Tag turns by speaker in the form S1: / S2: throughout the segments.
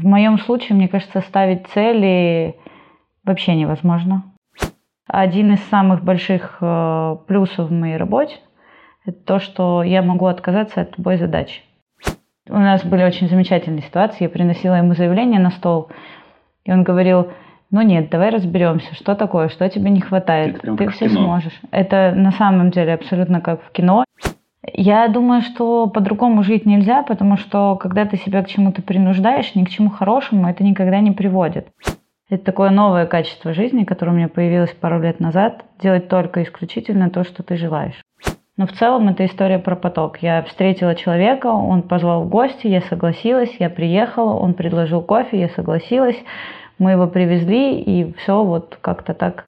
S1: В моем случае, мне кажется, ставить цели вообще невозможно. Один из самых больших э, плюсов в моей работе – это то, что я могу отказаться от любой задачи. У нас были очень замечательные ситуации. Я приносила ему заявление на стол, и он говорил, ну нет, давай разберемся, что такое, что тебе не хватает. Ты все сможешь. Это на самом деле абсолютно как в кино. Я думаю, что по-другому жить нельзя, потому что когда ты себя к чему-то принуждаешь, ни к чему хорошему это никогда не приводит. Это такое новое качество жизни, которое у меня появилось пару лет назад. Делать только исключительно то, что ты желаешь. Но в целом это история про поток. Я встретила человека, он позвал в гости, я согласилась, я приехала, он предложил кофе, я согласилась, мы его привезли, и все вот как-то так.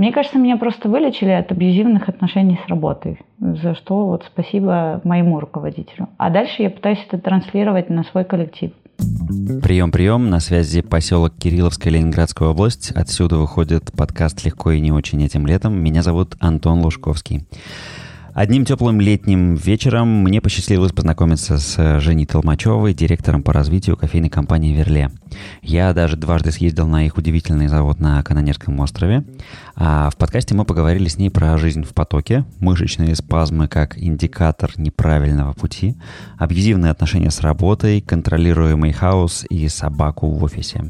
S1: Мне кажется, меня просто вылечили от абьюзивных отношений с работой, за что вот спасибо моему руководителю. А дальше я пытаюсь это транслировать на свой коллектив.
S2: Прием, прием. На связи поселок Кирилловская, Ленинградская область. Отсюда выходит подкаст «Легко и не очень этим летом». Меня зовут Антон Лужковский. Одним теплым летним вечером мне посчастливилось познакомиться с Женей Толмачевой, директором по развитию кофейной компании «Верле». Я даже дважды съездил на их удивительный завод на Канонерском острове. А в подкасте мы поговорили с ней про жизнь в потоке, мышечные спазмы как индикатор неправильного пути, абьюзивные отношения с работой, контролируемый хаос и собаку в офисе.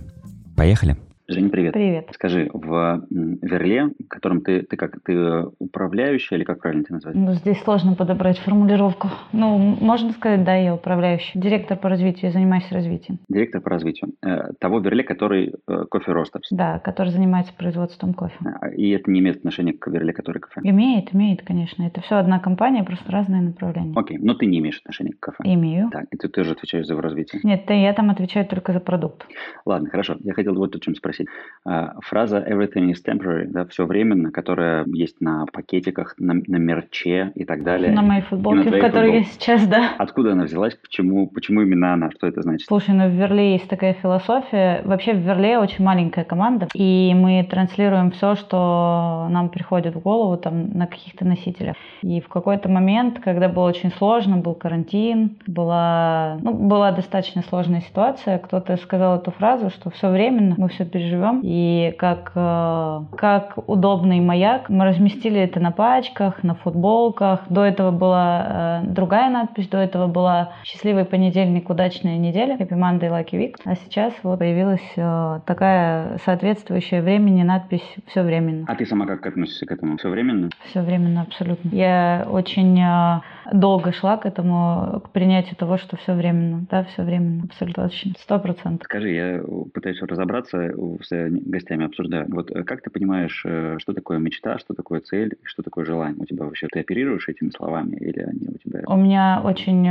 S2: Поехали!
S3: Женя, привет.
S1: Привет.
S3: Скажи, в Верле, которым ты, ты как, ты управляющая или как правильно тебя назвать?
S1: Ну, здесь сложно подобрать формулировку. Ну, можно сказать, да, я управляющий. Директор по развитию, я занимаюсь развитием.
S3: Директор по развитию. Э, того Верле, который э, кофе Ростерс.
S1: Да, который занимается производством кофе.
S3: А, И это не имеет отношения к Верле, который кафе.
S1: Имеет, имеет, конечно. Это все одна компания, просто разные направления.
S3: Окей, но ты не имеешь отношения к кафе.
S1: Имею.
S3: Так, и ты тоже отвечаешь за его развитие.
S1: Нет, я там отвечаю только за продукт.
S3: Ладно, хорошо. Я хотел вот о чем спросить. А, Фраза everything is temporary, да, все временно, которая есть на пакетиках, на, на мерче и так далее.
S1: На моей
S3: И на
S1: футболке, в которой я
S3: футболке.
S1: сейчас, да.
S3: Откуда она взялась? Почему, почему именно она? Что это значит?
S1: Слушай, ну в Верле есть такая философия. Вообще в Верле очень маленькая команда, и мы транслируем все, что нам приходит в голову там на каких-то носителях. И в какой-то момент, когда было очень сложно, был карантин, была, ну, была достаточно сложная ситуация, кто-то сказал эту фразу, что все временно, мы все переживем. И как, э, как удобный маяк мы разместили это на пачках, на футболках. До этого была э, другая надпись, до этого была «Счастливый понедельник, удачная неделя» Happy Monday, Lucky Week. А сейчас вот появилась э, такая соответствующая времени надпись «Все временно».
S3: А ты сама как относишься к этому? Все временно?
S1: Все временно, абсолютно. Я очень долго шла к этому, к принятию того, что все временно. Да, все временно, абсолютно, очень, сто процентов.
S3: Скажи, я пытаюсь разобраться с э, гостями, обсуждаю. Вот э, как ты понимаешь, э, что такое мечта, что такое цель, и что такое желание? У тебя вообще ты оперируешь этими словами или они у тебя...
S1: У меня очень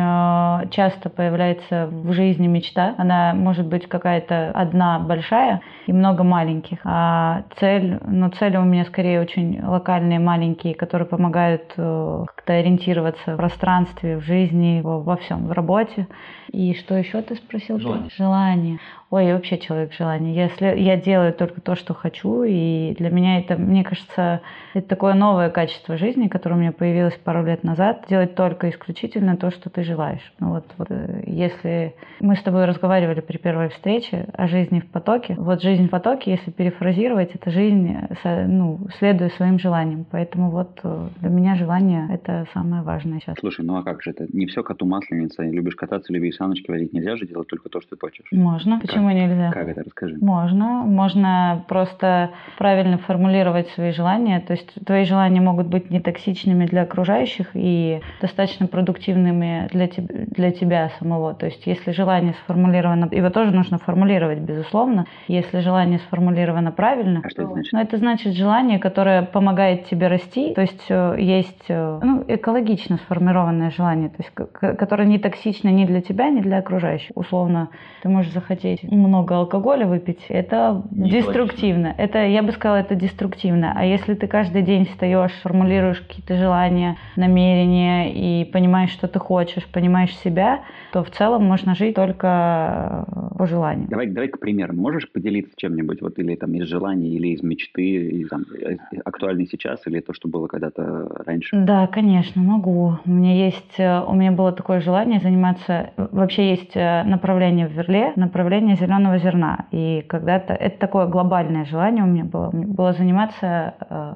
S1: часто появляется в жизни мечта. Она может быть какая-то одна большая и много маленьких. А цель, ну цели у меня скорее очень локальные, маленькие, которые помогают как-то ориентироваться в пространстве, в жизни, во, во всем, в работе. И что еще ты спросил?
S3: Желание.
S1: Желание. Ой, я вообще человек желания. Я, сле- я делаю только то, что хочу, и для меня это, мне кажется, это такое новое качество жизни, которое у меня появилось пару лет назад. Делать только исключительно то, что ты желаешь. Ну вот, вот э, если мы с тобой разговаривали при первой встрече о жизни в потоке, вот жизнь в потоке, если перефразировать, это жизнь, э, ну, следуя своим желаниям. Поэтому вот э, для меня желание — это самое важное сейчас.
S3: Слушай, ну а как же это? Не все коту масленица. Любишь кататься, люби саночки водить. Нельзя же делать только то, что ты хочешь.
S1: Можно. Почему нельзя?
S3: Как это? Расскажи.
S1: Можно. Можно просто правильно формулировать свои желания. То есть твои желания могут быть не токсичными для окружающих и достаточно продуктивными для, теб- для тебя самого. То есть если желание сформулировано, его тоже нужно формулировать, безусловно. Если желание сформулировано правильно,
S3: А что это значит?
S1: ну, это значит желание, которое помогает тебе расти. То есть э, есть э, ну, экологично сформированное желание, то есть которое не токсично ни для тебя, ни для окружающих. Условно, ты можешь захотеть много алкоголя выпить. Это Не деструктивно. Точно. Это, я бы сказала, это деструктивно. А если ты каждый день встаешь, формулируешь какие-то желания, намерения и понимаешь, что ты хочешь, понимаешь себя, то в целом можно жить только э, по желанию.
S3: Давай, давай к примеру. Можешь поделиться чем-нибудь, вот или там из желаний, или из мечты, или там э, актуальный сейчас, или то, что было когда-то раньше?
S1: Да, конечно, могу. У меня есть, э, у меня было такое желание заниматься, вообще есть направление в Верле, направление зеленого зерна. И когда-то, это такое глобальное желание у меня было, было заниматься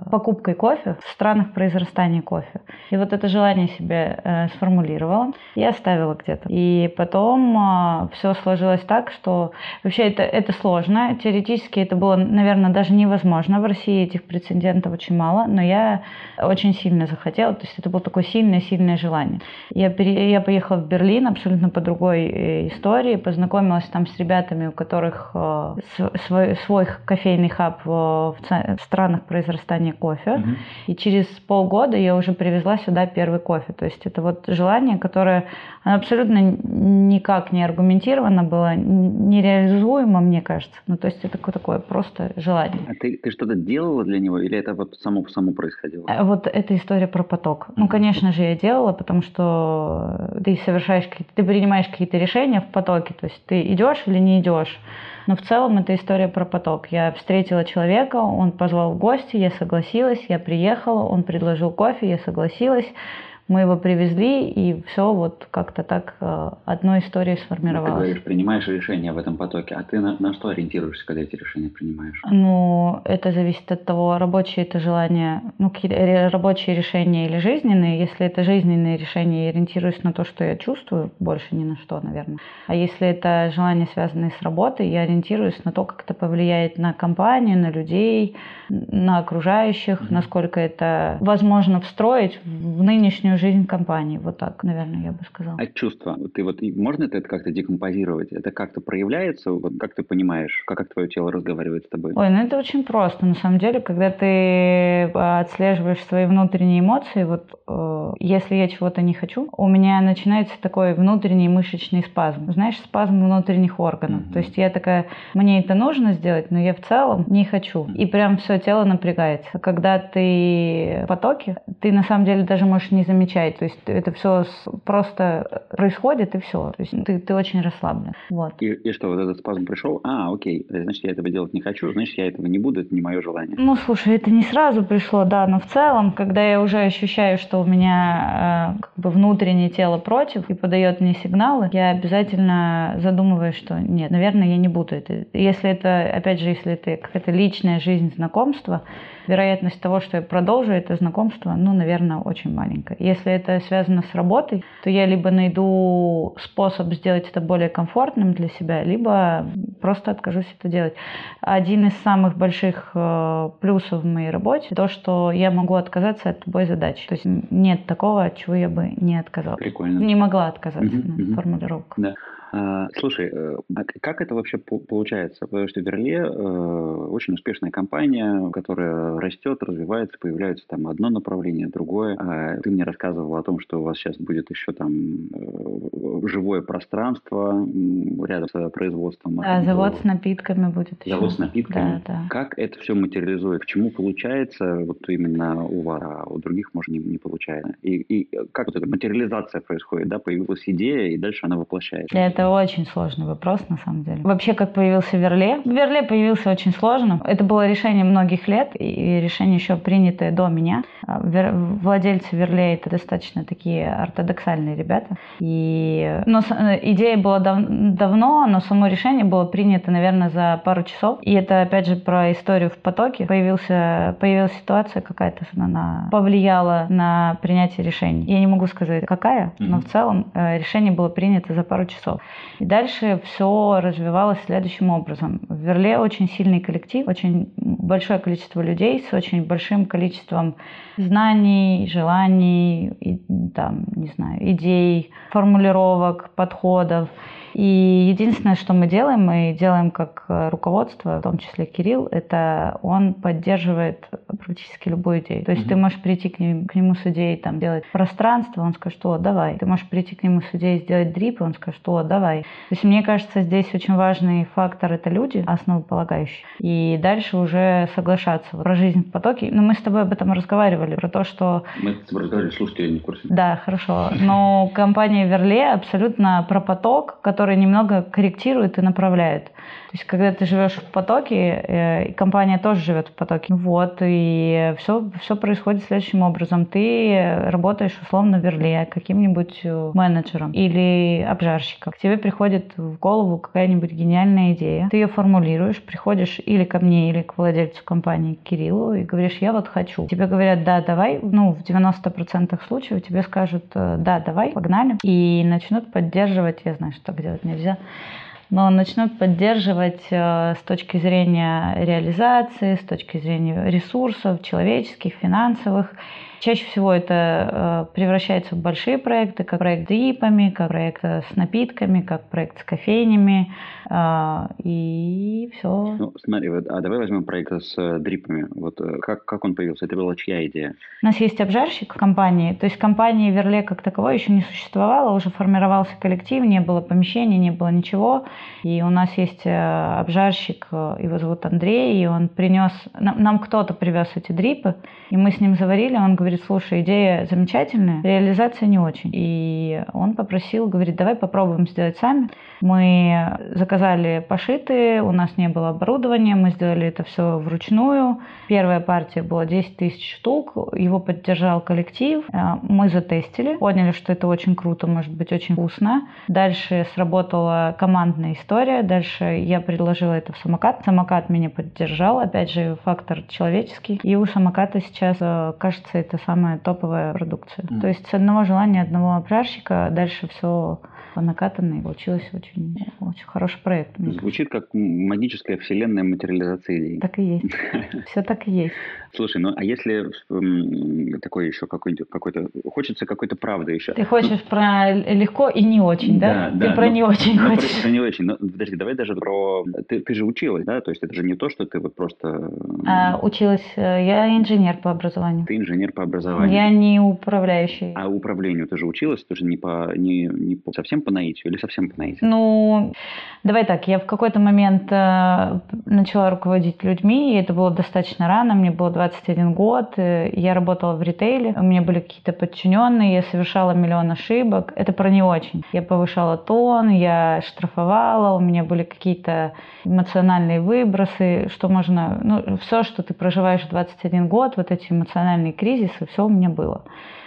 S1: покупкой кофе в странах произрастания кофе. И вот это желание себе сформулировала и оставила где-то. И потом а, все сложилось так, что вообще это, это сложно. Теоретически это было, наверное, даже невозможно. В России этих прецедентов очень мало, но я очень сильно захотела. То есть это было такое сильное-сильное желание. Я, пере, я поехала в Берлин абсолютно по другой э, истории, познакомилась там с ребятами, у которых э, свой, свой кофейный хаб в, в, в странах произрастания кофе. Mm-hmm. И через полгода я уже привезла сюда первый кофе. То есть это вот желание, которое оно абсолютно никак не аргументировано было, нереализуемо, мне кажется. Ну, то есть это такое, просто желание.
S3: А ты, ты что-то делала для него или это вот само по само происходило?
S1: А вот эта история про поток. Ну, конечно же, я делала, потому что ты совершаешь ты принимаешь какие-то решения в потоке. То есть ты идешь или не идешь. Но в целом это история про поток. Я встретила человека, он позвал в гости, я согласилась, я приехала, он предложил кофе, я согласилась мы его привезли, и все вот как-то так э, одной историей сформировалось.
S3: Ты говоришь, принимаешь решения в этом потоке, а ты на, на что ориентируешься, когда эти решения принимаешь?
S1: Ну, это зависит от того, рабочие это желания, ну, рабочие решения или жизненные. Если это жизненные решения, я ориентируюсь на то, что я чувствую, больше ни на что, наверное. А если это желания, связанные с работой, я ориентируюсь на то, как это повлияет на компанию, на людей, на окружающих, mm-hmm. насколько это возможно встроить в нынешнюю личную жизнь компании. Вот так, наверное, я бы сказала.
S3: А чувства? Ты вот можно это как-то декомпозировать? Это как-то проявляется? Вот как ты понимаешь, как, как твое тело разговаривает с тобой?
S1: Ой, ну это очень просто. На самом деле, когда ты э, отслеживаешь свои внутренние эмоции, вот э, если я чего-то не хочу, у меня начинается такой внутренний мышечный спазм. Знаешь, спазм внутренних органов. Mm-hmm. То есть я такая, мне это нужно сделать, но я в целом не хочу. И прям все тело напрягается. Когда ты в потоке, ты на самом деле даже можешь не замечать замечать. То есть это все просто происходит и все. То есть ты, ты очень расслаблен. Вот.
S3: И, и что, вот этот спазм пришел? А, окей, значит, я этого делать не хочу, значит, я этого не буду, это не мое желание.
S1: Ну, слушай, это не сразу пришло, да, но в целом, когда я уже ощущаю, что у меня э, как бы внутреннее тело против и подает мне сигналы, я обязательно задумываюсь, что нет, наверное, я не буду это. Если это, опять же, если это какая-то личная жизнь, знакомство, вероятность того, что я продолжу это знакомство, ну, наверное, очень маленькая. Если это связано с работой, то я либо найду способ сделать это более комфортным для себя, либо просто откажусь это делать. Один из самых больших э, плюсов в моей работе то, что я могу отказаться от любой задачи. То есть нет такого, от чего я бы не отказалась.
S3: Прикольно.
S1: Не могла отказаться, uh-huh, uh-huh. формулировка.
S3: Да. А, слушай, э, а как это вообще получается? Потому что Верле э, очень успешная компания, которая растет, развивается, появляется там одно направление, другое. А ты мне рассказывал о том, что у вас сейчас будет еще там э, живое пространство рядом с производством.
S1: Да, завод с напитками будет
S3: еще. Завод с напитками. Да, да. Как это все материализует? Почему получается вот именно у вас, а у других, может, не, не получается? И, и как вот эта материализация происходит? Да, появилась идея, и дальше она воплощается.
S1: Это это очень сложный вопрос, на самом деле. Вообще, как появился Верле? Верле появился очень сложно. Это было решение многих лет, и решение еще принятое до меня. А, владельцы Верле это достаточно такие ортодоксальные ребята. И... Но идея была дав... давно, но само решение было принято, наверное, за пару часов. И это, опять же, про историю в потоке. Появился... Появилась ситуация какая-то, она повлияла на принятие решений. Я не могу сказать, какая, но в целом э, решение было принято за пару часов. И дальше все развивалось следующим образом. В Верле очень сильный коллектив, очень большое количество людей с очень большим количеством знаний, желаний, и, там, не знаю, идей, формулировок, подходов. И единственное, что мы делаем, мы делаем как руководство, в том числе Кирилл, это он поддерживает практически любую идею. То есть mm-hmm. ты можешь прийти к нему, к нему с идеей там, делать пространство, он скажет, о, давай. Ты можешь прийти к нему с идеей сделать дрип, он скажет, о, давай. То есть мне кажется, здесь очень важный фактор – это люди, основополагающие. И дальше уже соглашаться. Про жизнь в потоке. Но ну, мы с тобой об этом разговаривали, про то, что...
S3: Мы с тобой разговаривали, слушайте, я не в курсе.
S1: Да, хорошо. Но компания Верле абсолютно про поток, который немного корректирует и направляет. То есть, когда ты живешь в потоке, э, компания тоже живет в потоке. Вот, и все, все происходит следующим образом. Ты работаешь условно в Верле каким-нибудь э, менеджером или обжарщиком. К тебе приходит в голову какая-нибудь гениальная идея. Ты ее формулируешь, приходишь или ко мне, или к владельцу компании, Кириллу, и говоришь, я вот хочу. Тебе говорят, да, давай. Ну, в 90% случаев тебе скажут, э, да, давай, погнали. И начнут поддерживать, я знаю, что так делать нельзя, но начнут поддерживать э, с точки зрения реализации, с точки зрения ресурсов человеческих, финансовых. Чаще всего это э, превращается в большие проекты, как проект с дрипами, как проект с напитками, как проект с кофейнями, э, и все.
S3: Ну, смотри, вот, а давай возьмем проект с э, дрипами. Вот как, как он появился? Это была чья идея?
S1: У нас есть обжарщик в компании, то есть компании Верле как таковой еще не существовало, уже формировался коллектив, не было помещений, не было ничего, и у нас есть обжарщик, его зовут Андрей, и он принес, нам, нам кто-то привез эти дрипы, и мы с ним заварили, он говорит, говорит, слушай, идея замечательная, реализация не очень. И он попросил, говорит, давай попробуем сделать сами. Мы заказали пошитые, у нас не было оборудования, мы сделали это все вручную. Первая партия была 10 тысяч штук, его поддержал коллектив. Э, мы затестили, поняли, что это очень круто, может быть очень вкусно. Дальше сработала командная история, дальше я предложила это в самокат. Самокат меня поддержал, опять же, фактор человеческий. И у самоката сейчас, э, кажется, это самая топовая продукция. Mm. То есть с одного желания одного обжарщика дальше все по накатанной получилось очень, очень хороший проект.
S3: Звучит как магическая вселенная материализации идей.
S1: Так и есть. Все так и есть.
S3: Слушай, ну а если такой еще какой-то, какой-то хочется какой-то правды еще.
S1: Ты хочешь ну, про легко и не очень, да? да Ты да, про ну, не очень ну, хочешь.
S3: Про, не очень. Но, подожди, давай даже про... Ты, ты же училась, да? То есть это же не то, что ты вот просто...
S1: А, училась. Э, я инженер по образованию.
S3: Ты инженер по образованию.
S1: Я не управляющий.
S3: А управлению ты же училась? Ты же не, по, не, не по, совсем по наитию или совсем по наитию?
S1: Ну, давай так. Я в какой-то момент э, начала руководить людьми, и это было достаточно рано. Мне было 21 год. Э, я работала в ритейле. У меня были какие-то подчиненные. Я совершала миллион ошибок. Это про не очень. Я повышала тон, я штрафовала. У меня были какие-то эмоциональные выбросы, что можно... Ну, все, что ты проживаешь в 21 год, вот эти эмоциональные кризисы, все у меня было.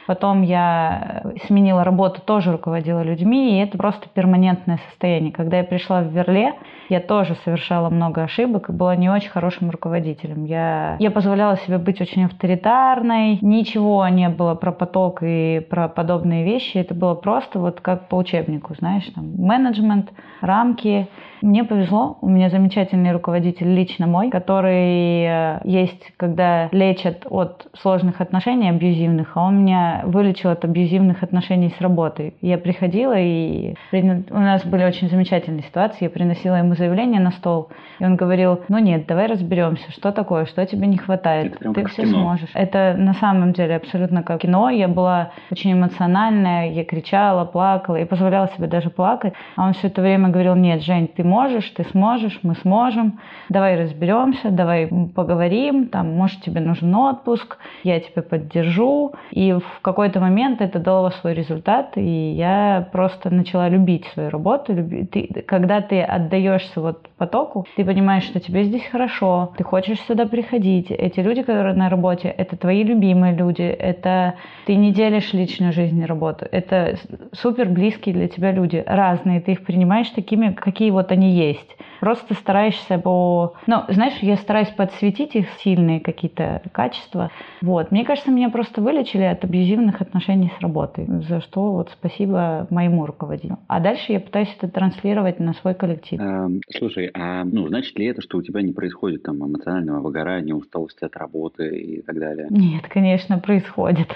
S1: Потом я сменила работу, тоже руководила людьми, и это просто перманентное состояние. Когда я пришла в Верле, я тоже совершала много ошибок и была не очень хорошим руководителем. Я, я позволяла себе быть очень авторитарной, ничего не было про поток и про подобные вещи. Это было просто вот как по учебнику, знаешь, там менеджмент, рамки, мне повезло, у меня замечательный руководитель лично мой, который э, есть, когда лечат от сложных отношений абьюзивных, а он меня вылечил от абьюзивных отношений с работой. Я приходила, и у нас были очень замечательные ситуации, я приносила ему заявление на стол, и он говорил, ну нет, давай разберемся, что такое, что тебе не хватает, ты все кино. сможешь. Это на самом деле абсолютно как кино, я была очень эмоциональная, я кричала, плакала, и позволяла себе даже плакать, а он все это время говорил, нет, Жень, ты можешь, ты сможешь, мы сможем, давай разберемся, давай поговорим, там, может, тебе нужен отпуск, я тебя поддержу. И в какой-то момент это дало свой результат, и я просто начала любить свою работу. Ты, когда ты отдаешься вот потоку, ты понимаешь, что тебе здесь хорошо, ты хочешь сюда приходить. Эти люди, которые на работе, это твои любимые люди, это ты не делишь личную жизнь и работу. Это супер близкие для тебя люди, разные. Ты их принимаешь такими, какие вот они есть. Просто стараешься по... Ну, знаешь, я стараюсь подсветить их сильные какие-то качества. Вот. Мне кажется, меня просто вылечили от абьюзивных отношений с работой, за что вот спасибо моему руководителю. А дальше я пытаюсь это транслировать на свой коллектив.
S3: Эм, слушай, а ну, значит ли это, что у тебя не происходит там эмоционального выгорания, усталости от работы и так далее?
S1: Нет, конечно, происходит.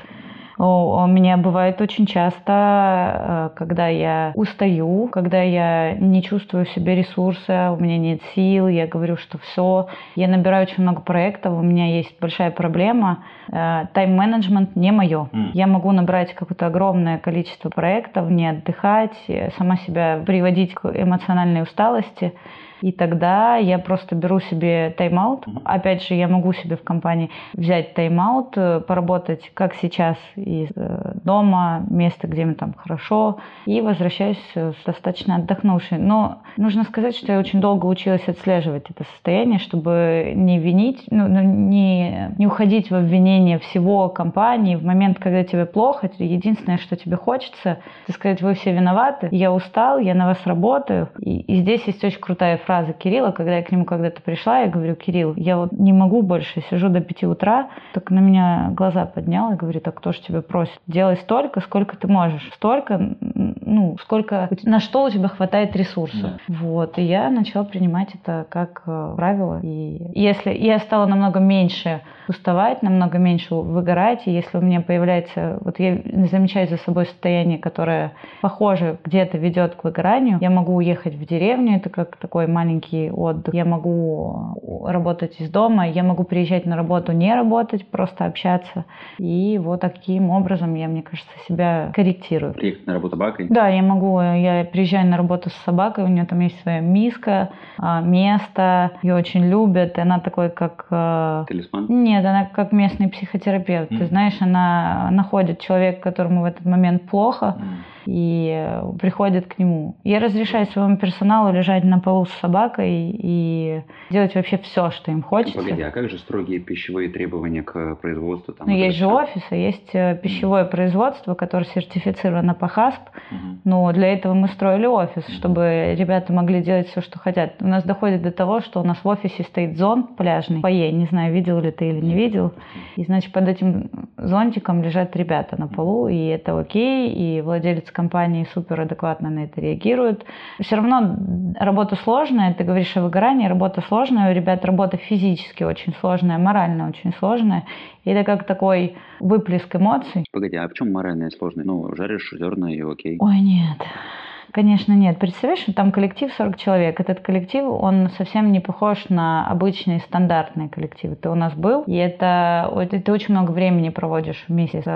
S1: У меня бывает очень часто, э, когда я устаю, когда я не чувствую в себе ресурса, у меня нет сил, я говорю, что все, я набираю очень много проектов, у меня есть большая проблема, э, тайм-менеджмент не мое. Mm. Я могу набрать какое-то огромное количество проектов, не отдыхать, сама себя приводить к эмоциональной усталости. И тогда я просто беру себе тайм-аут. Опять же, я могу себе в компании взять тайм-аут, э, поработать, как сейчас, из э, дома, место, где мне там хорошо, и возвращаюсь э, достаточно отдохнувшей. Но нужно сказать, что я очень долго училась отслеживать это состояние, чтобы не винить, ну, ну не, не уходить в обвинение всего компании. В момент, когда тебе плохо, единственное, что тебе хочется, это сказать, вы все виноваты, я устал, я на вас работаю. И, и здесь есть очень крутая фраза фраза Кирилла, когда я к нему когда-то пришла, я говорю, Кирилл, я вот не могу больше, сижу до пяти утра, так на меня глаза поднял и говорит, а кто же тебя просит? Делай столько, сколько ты можешь. Столько, ну, сколько, на что у тебя хватает ресурсов. Да. Вот, и я начала принимать это как э, правило. И если я стала намного меньше уставать, намного меньше выгорать, и если у меня появляется, вот я замечаю за собой состояние, которое похоже где-то ведет к выгоранию, я могу уехать в деревню, это как такой маленький отдых. Я могу работать из дома, я могу приезжать на работу, не работать, просто общаться. И вот таким образом я, мне кажется, себя корректирую.
S3: Приехать на работу собакой?
S1: Да, я могу. Я приезжаю на работу с собакой, у нее там есть своя миска, а, место, ее очень любят. И она такой, как...
S3: Э, Талисман?
S1: Нет, она как местный психотерапевт. Mm. Ты знаешь, она находит человека, которому в этот момент плохо, mm и приходят к нему. Я разрешаю своему персоналу лежать на полу с собакой и делать вообще все, что им хочется.
S3: Погоди, а как же строгие пищевые требования к производству?
S1: Там, ну, есть же офис, а есть э, пищевое mm. производство, которое сертифицировано по ХАСП. Mm-hmm. Но для этого мы строили офис, mm-hmm. чтобы ребята могли делать все, что хотят. У нас доходит до того, что у нас в офисе стоит зонт пляжный, фойе, не знаю, видел ли ты или не видел. И, значит, под этим зонтиком лежат ребята на полу, и это окей, и владелец компании супер адекватно на это реагирует. Все равно работа сложная, ты говоришь о выгорании, работа сложная, у ребят работа физически очень сложная, морально очень сложная. И это как такой выплеск эмоций.
S3: Погоди, а в чем моральная сложность? Ну, жаришь зерна и окей.
S1: Ой, нет. Конечно, нет. Представляешь, что там коллектив 40 человек. Этот коллектив, он совсем не похож на обычные стандартные коллективы. Ты у нас был, и это ты очень много времени проводишь вместе с,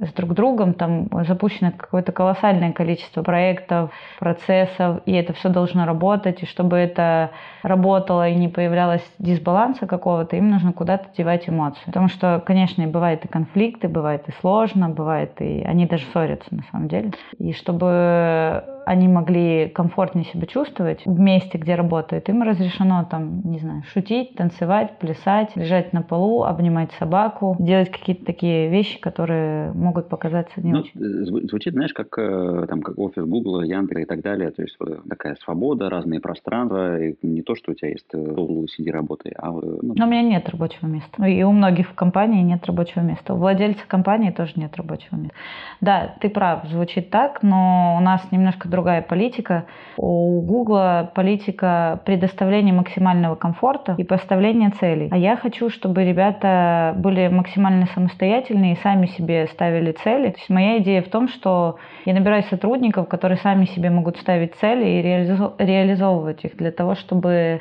S1: с друг другом. Там запущено какое-то колоссальное количество проектов, процессов, и это все должно работать. И чтобы это работало и не появлялось дисбаланса какого-то, им нужно куда-то девать эмоции. Потому что, конечно, и бывают и конфликты, бывает и сложно, бывает и... Они даже ссорятся на самом деле. И чтобы они могли комфортнее себя чувствовать в месте, где работают, им разрешено там, не знаю, шутить, танцевать, плясать, лежать на полу, обнимать собаку, делать какие-то такие вещи, которые могут показаться не
S3: ну,
S1: очень.
S3: Звучит, знаешь, как э, там как офис Google, Яндекса и так далее, то есть вот такая свобода, разные пространства, и не то, что у тебя есть э, углу сиди работай, а...
S1: Э, ну... Но у меня нет рабочего места. И у многих в компании нет рабочего места. У владельца компании тоже нет рабочего места. Да, ты прав, звучит так, но у нас немножко другая политика. У Гугла политика предоставления максимального комфорта и поставления целей. А я хочу, чтобы ребята были максимально самостоятельные и сами себе ставили цели. То есть моя идея в том, что я набираю сотрудников, которые сами себе могут ставить цели и реализовывать их для того, чтобы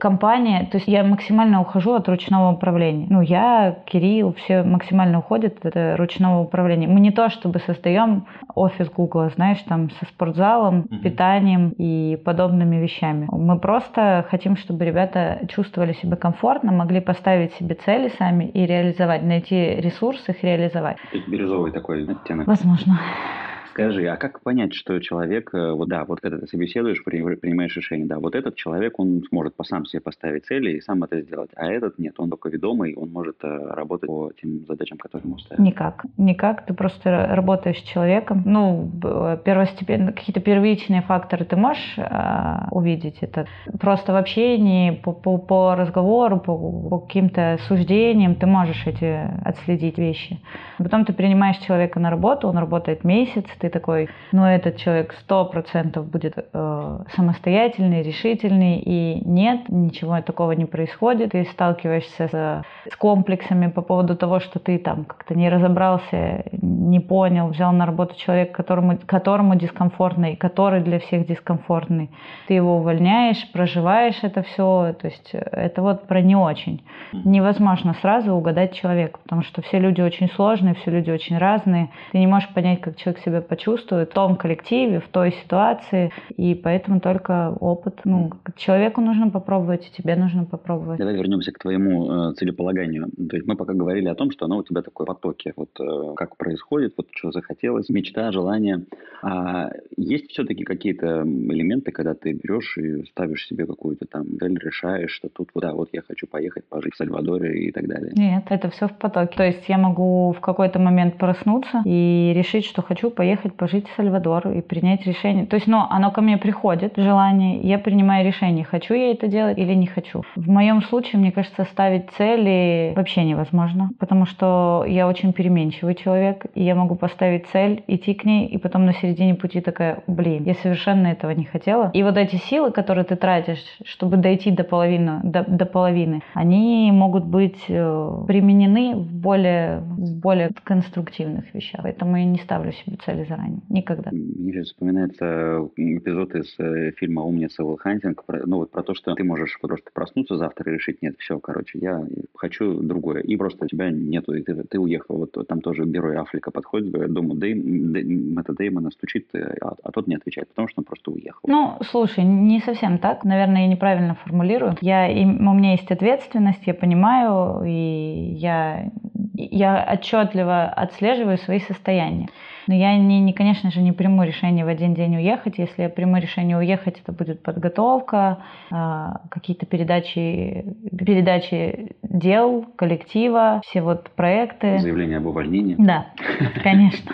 S1: компания, то есть я максимально ухожу от ручного управления. Ну, я, Кирилл, все максимально уходят от ручного управления. Мы не то, чтобы создаем офис Гугла, знаешь, там со спортзалом, uh-huh. питанием и подобными вещами. Мы просто хотим, чтобы ребята чувствовали себя комфортно, могли поставить себе цели сами и реализовать, найти ресурсы их реализовать.
S3: Бирюзовый такой оттенок.
S1: Возможно.
S3: Скажи, а как понять, что человек, э, вот да, вот когда ты собеседуешь, принимаешь решение, да, вот этот человек, он сможет по сам себе поставить цели и сам это сделать, а этот нет, он только ведомый, он может э, работать по тем задачам, которые ему ставят?
S1: Никак, никак, ты просто работаешь с человеком, ну, первостепенно, какие-то первичные факторы ты можешь а, увидеть, это просто в общении, по, по, по разговору, по, по каким-то суждениям ты можешь эти отследить вещи. Потом ты принимаешь человека на работу, он работает месяц, ты такой, ну этот человек сто процентов будет э, самостоятельный, решительный, и нет, ничего такого не происходит. Ты сталкиваешься с, с комплексами по поводу того, что ты там как-то не разобрался, не понял, взял на работу человека, которому, которому дискомфортно, и который для всех дискомфортный. Ты его увольняешь, проживаешь это все, то есть это вот про не очень. Невозможно сразу угадать человека, потому что все люди очень сложные, все люди очень разные. Ты не можешь понять, как человек себя почувствует в том коллективе, в той ситуации, и поэтому только опыт. Ну, человеку нужно попробовать, и тебе нужно попробовать.
S3: Давай вернемся к твоему э, целеполаганию. То есть мы пока говорили о том, что оно у тебя такое потоке. Вот э, как происходит, вот что захотелось, мечта, желание. А есть все-таки какие-то элементы, когда ты берешь и ставишь себе какую-то там цель, решаешь, что тут, да, вот я хочу поехать пожить в Сальвадоре и так далее.
S1: Нет, это все в потоке. То есть я могу в какой-то момент проснуться и решить, что хочу поехать пожить в Сальвадор и принять решение. То есть, ну, оно ко мне приходит, желание, я принимаю решение, хочу я это делать или не хочу. В моем случае, мне кажется, ставить цели вообще невозможно, потому что я очень переменчивый человек, и я могу поставить цель, идти к ней, и потом на середине пути такая, блин, я совершенно этого не хотела. И вот эти силы, которые ты тратишь, чтобы дойти до половины, до, до половины, они могут быть э, применены в более, в более конструктивных вещах. Поэтому я не ставлю себе цели заранее. Никогда.
S3: Мне сейчас вспоминается эпизод из э, фильма «Умница Уилл Хантинг», ну вот про то, что ты можешь просто проснуться завтра и решить, нет, все, короче, я хочу другое. И просто тебя нету, и ты, ты уехал. Вот там тоже герой Аффлека подходит к дому Дэйм, Дэйм, Мэтта Дэймона, стучит, э, а, а тот не отвечает, потому что он просто уехал.
S1: Ну, слушай, не совсем так. Наверное, я неправильно формулирую. Я, и, у меня есть ответственность, я понимаю, и я, я отчетливо отслеживаю свои состояния. Но я, не, не, конечно же, не приму решение в один день уехать. Если я приму решение уехать, это будет подготовка, а, какие-то передачи, передачи дел, коллектива, все вот проекты.
S3: Заявление об увольнении.
S1: Да, конечно.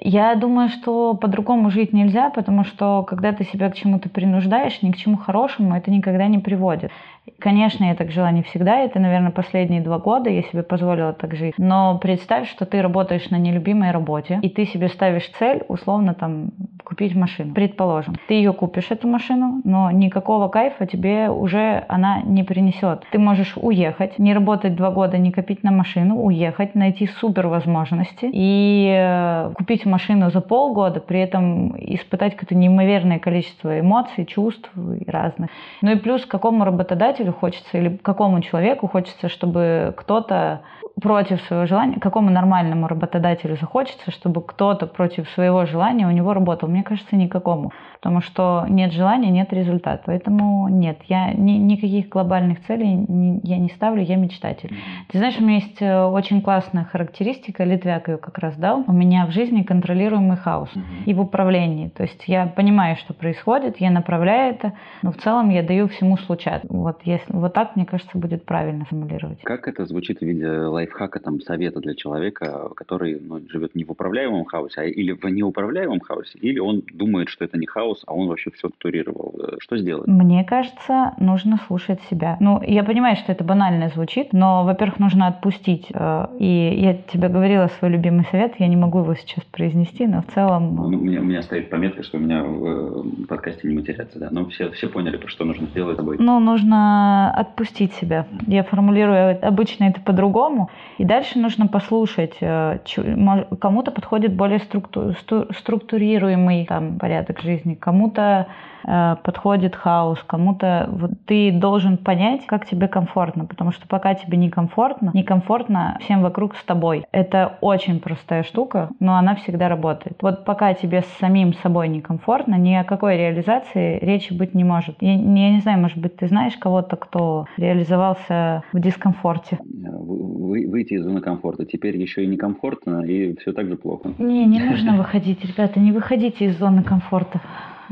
S1: Я думаю, что по-другому жить нельзя, потому что когда ты себя к чему-то принуждаешь, ни к чему хорошему это никогда не приводит. Конечно, я так жила не всегда, это, наверное, последние два года я себе позволила так жить. Но представь, что ты работаешь на нелюбимой работе, и ты себе ставишь цель, условно, там, купить машину. Предположим, ты ее купишь, эту машину, но никакого кайфа тебе уже она не принесет. Ты можешь уехать, не работать два года, не копить на машину, уехать, найти супер возможности и э, купить машину за полгода, при этом испытать какое-то неимоверное количество эмоций, чувств разных. Ну и плюс какому работодателю хочется или какому человеку хочется, чтобы кто-то против своего желания, какому нормальному работодателю захочется, чтобы кто-то против своего желания у него работал? Мне кажется, никакому. Потому что нет желания, нет результата. Поэтому нет, я ни, никаких глобальных целей не, я не ставлю, я мечтатель. Ты знаешь, у меня есть э, очень классная характеристика, Литвяк ее как раз дал. У меня в жизни контролируемый хаос и в управлении. То есть я понимаю, что происходит, я направляю это, но в целом я даю всему случаться. Вот, если, вот так, мне кажется, будет правильно формулировать.
S3: Как это звучит в виде лайфхака, там, совета для человека, который ну, живет не в управляемом хаосе, а или в неуправляемом хаосе, или он думает, что это не хаос, а он вообще все структурировал. Э, что сделать?
S1: Мне кажется, нужно слушать себя. Ну, я понимаю, что это банально звучит, но, во-первых, нужно отпустить. Э, и я тебе говорила свой любимый совет, я не могу его сейчас произнести, но в целом...
S3: Ну, у, меня, у меня стоит пометка, что у меня в э, подкасте не матерятся, да. Но все, все поняли, что нужно сделать собой.
S1: Ну, нужно отпустить себя. Я формулирую обычно это по-другому. И дальше нужно послушать. Кому-то подходит более структу... структурируемый там, порядок жизни, кому-то подходит хаос, кому-то вот ты должен понять, как тебе комфортно, потому что пока тебе некомфортно, некомфортно всем вокруг с тобой. Это очень простая штука, но она всегда работает. Вот пока тебе с самим собой некомфортно, ни о какой реализации речи быть не может. Я, я не знаю, может быть, ты знаешь кого-то, кто реализовался в дискомфорте?
S3: Вы, выйти из зоны комфорта. Теперь еще и некомфортно, и все так же плохо.
S1: Не, не нужно выходить, ребята, не выходите из зоны комфорта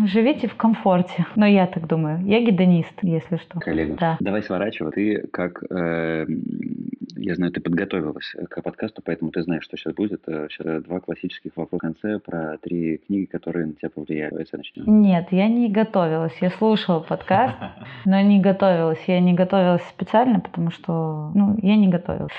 S1: живите в комфорте. Но я так думаю. Я гедонист, если что.
S3: Коллега,
S1: да.
S3: давай сворачивай. Ты как... Э, я знаю, ты подготовилась к подкасту, поэтому ты знаешь, что сейчас будет. Сейчас э, два классических вопроса в конце про три книги, которые на тебя повлияли. Давай начнем.
S1: Нет, я не готовилась. Я слушала подкаст, но не готовилась. Я не готовилась специально, потому что... Ну, я не готовилась.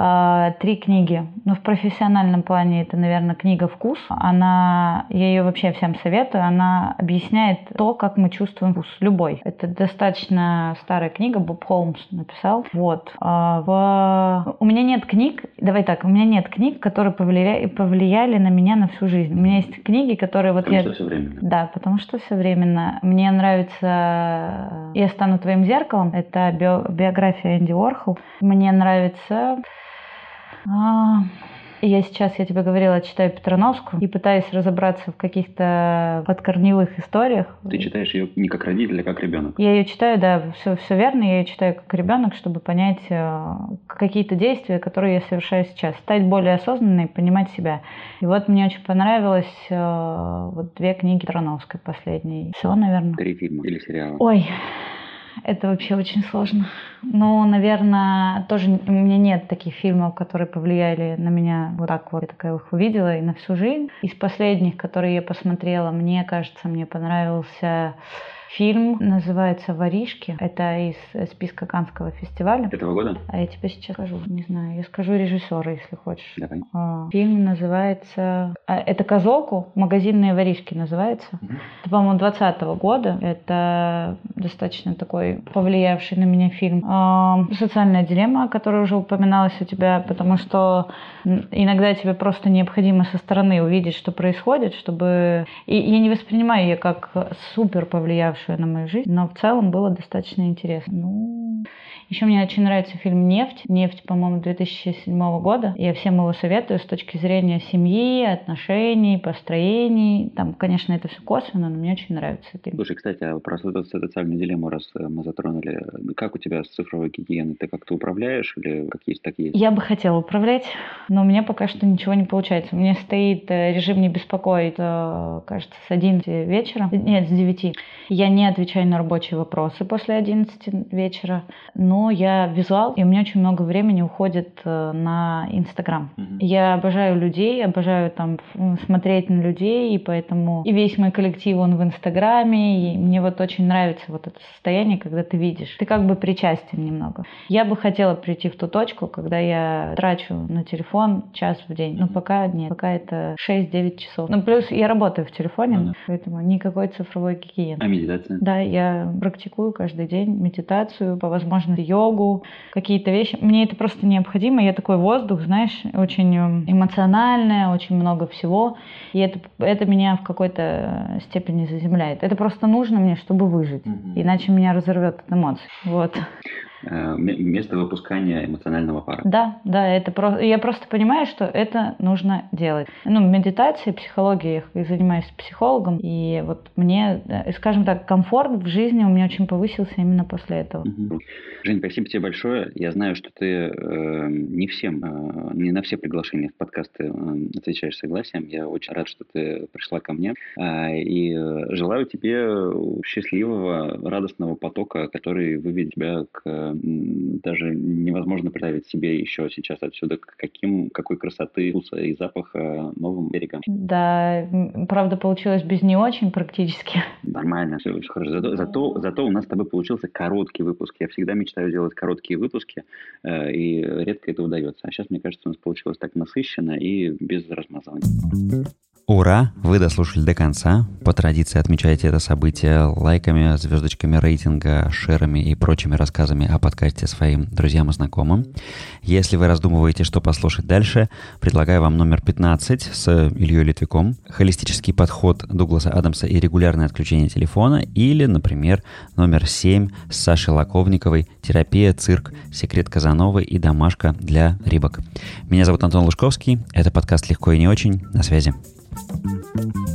S1: А, три книги. Ну, в профессиональном плане это, наверное, книга «Вкус». Она, я ее вообще всем советую, она объясняет то, как мы чувствуем вкус. Любой. Это достаточно старая книга, Боб Холмс написал. Вот. А, в... У меня нет книг, давай так, у меня нет книг, которые повлияли, повлияли на меня на всю жизнь. У меня есть книги, которые вот
S3: потому
S1: я...
S3: что все временно.
S1: Да, потому что все временно. Мне нравится «Я стану твоим зеркалом». Это биография Энди Уорхол. Мне нравится а, я сейчас, я тебе говорила, читаю Петрановскую и пытаюсь разобраться в каких-то подкорневых историях.
S3: Ты читаешь ее не как родитель, а как ребенок?
S1: Я ее читаю, да, все, все верно, я ее читаю как ребенок, чтобы понять э, какие-то действия, которые я совершаю сейчас, стать более осознанной, понимать себя. И вот мне очень понравилось э, вот две книги Петрановской последние. Все, наверное.
S3: Три фильма или сериала?
S1: Ой, это вообще очень сложно. Но, наверное, тоже у меня нет таких фильмов, которые повлияли на меня вот так вот. Я такая их увидела и на всю жизнь. Из последних, которые я посмотрела, мне кажется, мне понравился Фильм называется «Воришки». Это из списка Канского фестиваля.
S3: Этого года?
S1: А я тебе сейчас скажу, не знаю. Я скажу режиссера, если хочешь.
S3: Давай.
S1: А, фильм называется... А, это «Козлоку», «Магазинные воришки» называется. Угу. Это, по-моему, 20 года. Это достаточно такой повлиявший на меня фильм. А, «Социальная дилемма», которая уже упоминалась у тебя, потому что иногда тебе просто необходимо со стороны увидеть, что происходит, чтобы... И я не воспринимаю ее как супер повлиявшую повлиявшую на мою жизнь, но в целом было достаточно интересно. Ну, еще мне очень нравится фильм «Нефть». «Нефть», по-моему, 2007 года. Я всем его советую с точки зрения семьи, отношений, построений. Там, конечно, это все косвенно, но мне очень нравится это.
S3: Слушай, кстати, а про социальную дилемму, раз э, мы затронули, как у тебя с цифровой гигиеной? Ты как-то управляешь или как есть, так есть?
S1: Я бы хотела управлять, но у меня пока что ничего не получается. У меня стоит э, режим не беспокоить, э, кажется, с 11 вечера. Нет, с 9. Я не отвечаю на рабочие вопросы после 11 вечера, но я визуал, и у меня очень много времени уходит э, на Инстаграм. Угу. Я обожаю людей, обожаю там смотреть на людей, и поэтому и весь мой коллектив, он в Инстаграме, и мне вот очень нравится вот это состояние, когда ты видишь. Ты как бы причастен немного. Я бы хотела прийти в ту точку, когда я трачу на телефон час в день, но пока нет, пока это 6-9 часов. Ну, плюс я работаю в телефоне, да. поэтому никакой цифровой гигиены.
S3: А медитация?
S1: Да, я практикую каждый день медитацию, по возможности йогу, какие-то вещи. Мне это просто необходимо. Я такой воздух, знаешь, очень эм, эмоциональное, очень много всего. И это, это меня в какой-то степени заземляет. Это просто нужно мне, чтобы выжить. Угу. Иначе меня разорвет от эмоций. Вот.
S3: Э, место выпускания эмоционального пара.
S1: Да, да, это просто, я просто понимаю, что это нужно делать. Ну, медитация, психология, я занимаюсь психологом, и вот мне, э, скажем так, комфорт в жизни у меня очень повысился именно после этого.
S3: Угу. Жень, спасибо тебе большое. Я знаю, что ты э, не всем, э, не на все приглашения в подкасты э, отвечаешь согласием. Я очень рад, что ты пришла ко мне. Э, и желаю тебе счастливого, радостного потока, который выведет тебя к даже невозможно представить себе еще сейчас отсюда, каким, какой красоты, вкуса и запаха новым берегом.
S1: Да, правда, получилось без не очень практически.
S3: Нормально, все, все хорошо. Зато, зато, зато у нас с тобой получился короткий выпуск. Я всегда мечтаю делать короткие выпуски, э, и редко это удается. А сейчас, мне кажется, у нас получилось так насыщенно и без размазывания.
S2: Ура! Вы дослушали до конца. По традиции отмечайте это событие лайками, звездочками рейтинга, шерами и прочими рассказами о подкасте своим друзьям и знакомым. Если вы раздумываете, что послушать дальше, предлагаю вам номер 15 с Ильей Литвиком, холистический подход Дугласа Адамса и регулярное отключение телефона, или, например, номер 7 с Сашей Лаковниковой «Терапия, цирк, секрет Казановы и домашка для рыбок». Меня зовут Антон Лужковский, это подкаст «Легко и не очень». На связи. Thank you.